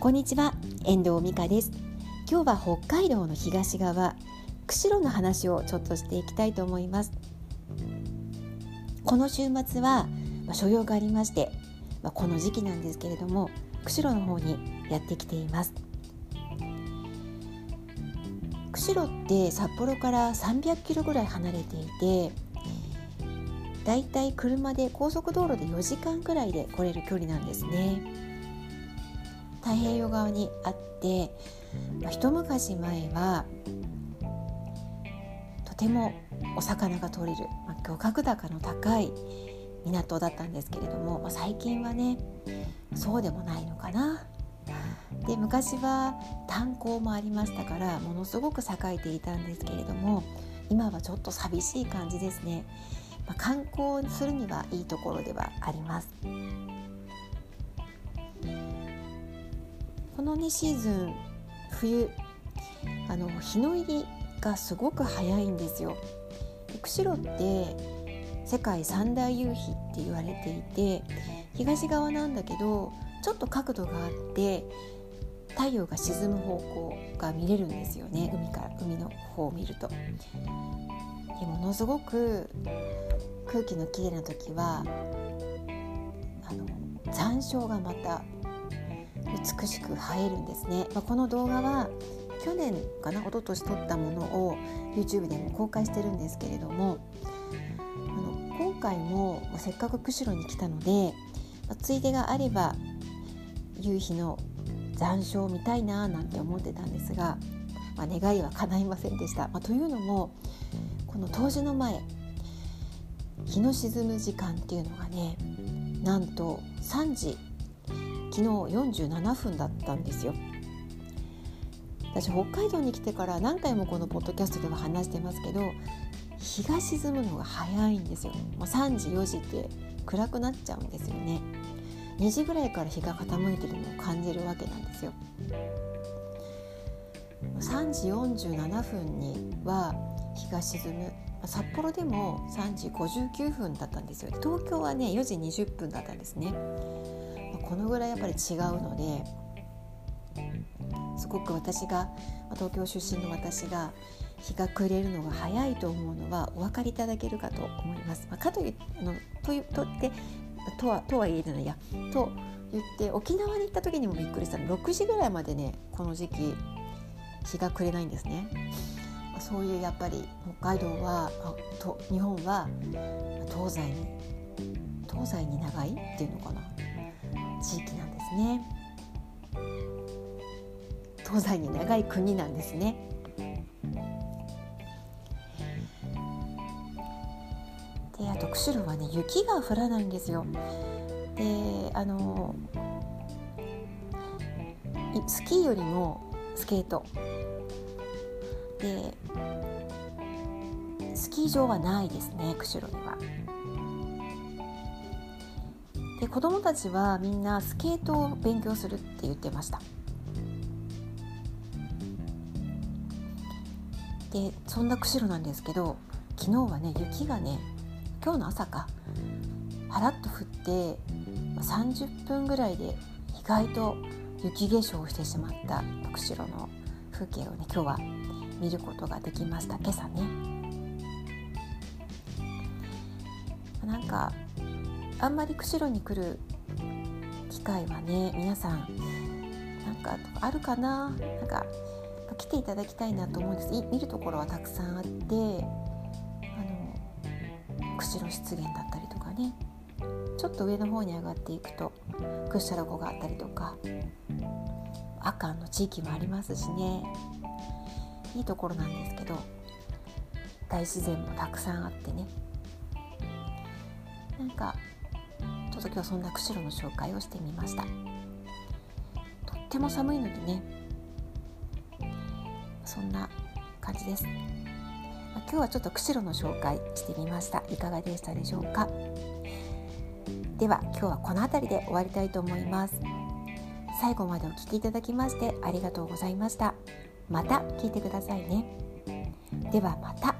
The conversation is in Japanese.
こんにちは遠藤美香です。今日は北海道の東側釧路の話をちょっとしていきたいと思います。この週末はまあ所用がありましてまあこの時期なんですけれども釧路の方にやってきています。釧路って札幌から300キロぐらい離れていてだいたい車で高速道路で4時間くらいで来れる距離なんですね。太平洋側にあって、まあ、一昔前はとてもお魚が取れる、まあ、漁獲高の高い港だったんですけれども、まあ、最近はねそうでもないのかな。で昔は炭鉱もありましたからものすごく栄えていたんですけれども今はちょっと寂しい感じですね。まあ、観光するにはいいところではあります。このねシーズン冬あの日の入りがすごく早いんですよ。釧路って世界三大夕日って言われていて東側なんだけどちょっと角度があって太陽が沈む方向が見れるんですよね海から海の方を見ると。でものすごく空気のきれいな時はあの残暑がまた美しく映えるんですね、まあ、この動画は去年かな一昨年撮ったものを YouTube でも公開してるんですけれどもあの今回もせっかく釧路に来たので、まあ、ついでがあれば夕日の残暑を見たいななんて思ってたんですが、まあ、願いは叶いませんでした。まあ、というのもこの冬至の前日の沈む時間っていうのがねなんと3時昨日47分だったんですよ。私北海道に来てから何回もこのポッドキャストでは話してますけど日が沈むのが早いんですよもう3時4時って暗くなっちゃうんですよね。2時ぐらいから日が傾いてるのを感じるわけなんですよ。3時47分には日が沈む。札幌でも3時59分だったんですよ。東京はね4時20分だったんですね。このぐらいやっぱり違うのですごく私が東京出身の私が日が暮れるのが早いと思うのはお分かりいただけるかと思います。まあ、かというのというとってとはとは言えないやと言って沖縄に行った時にもびっくりしたの6時ぐらいまでねこの時期日が暮れないんですね。そういうやっぱり北海道はと日本は東西に東西に長いっていうのかな地域なんですね。東西に長い国なんですね。であと釧路はね雪が降らないんですよ。であのスキーよりもスケート。でスキー場はないですね釧路には。で子どもたちはみんなスケートを勉強するって言ってました。でそんな釧路なんですけど昨日はね雪がね今日の朝かはらっと降って30分ぐらいで意外と雪化粧をしてしまった釧路の風景をね今日は見ることができました。今朝ね。なんかあんまり釧路に来る機会はね皆さんなんかあるかな？なんか来ていただきたいなと思うんです。見るところはたくさんあってあの釧路湿原だったりとかね。ちょっと上の方に上がっていくと屈斜路湖があったりとか阿寒の地域もありますしね。いいところなんですけど大自然もたくさんあってね。なんかょっと今日そんな釧路の紹介をしてみました。とっても寒いのでね。そんな感じです、今日はちょっと釧路の紹介してみました。いかがでしたでしょうか？では今日はこの辺りで終わりたいと思います。最後までお聴きいただきましてありがとうございました。また聞いてくださいね。ではまた。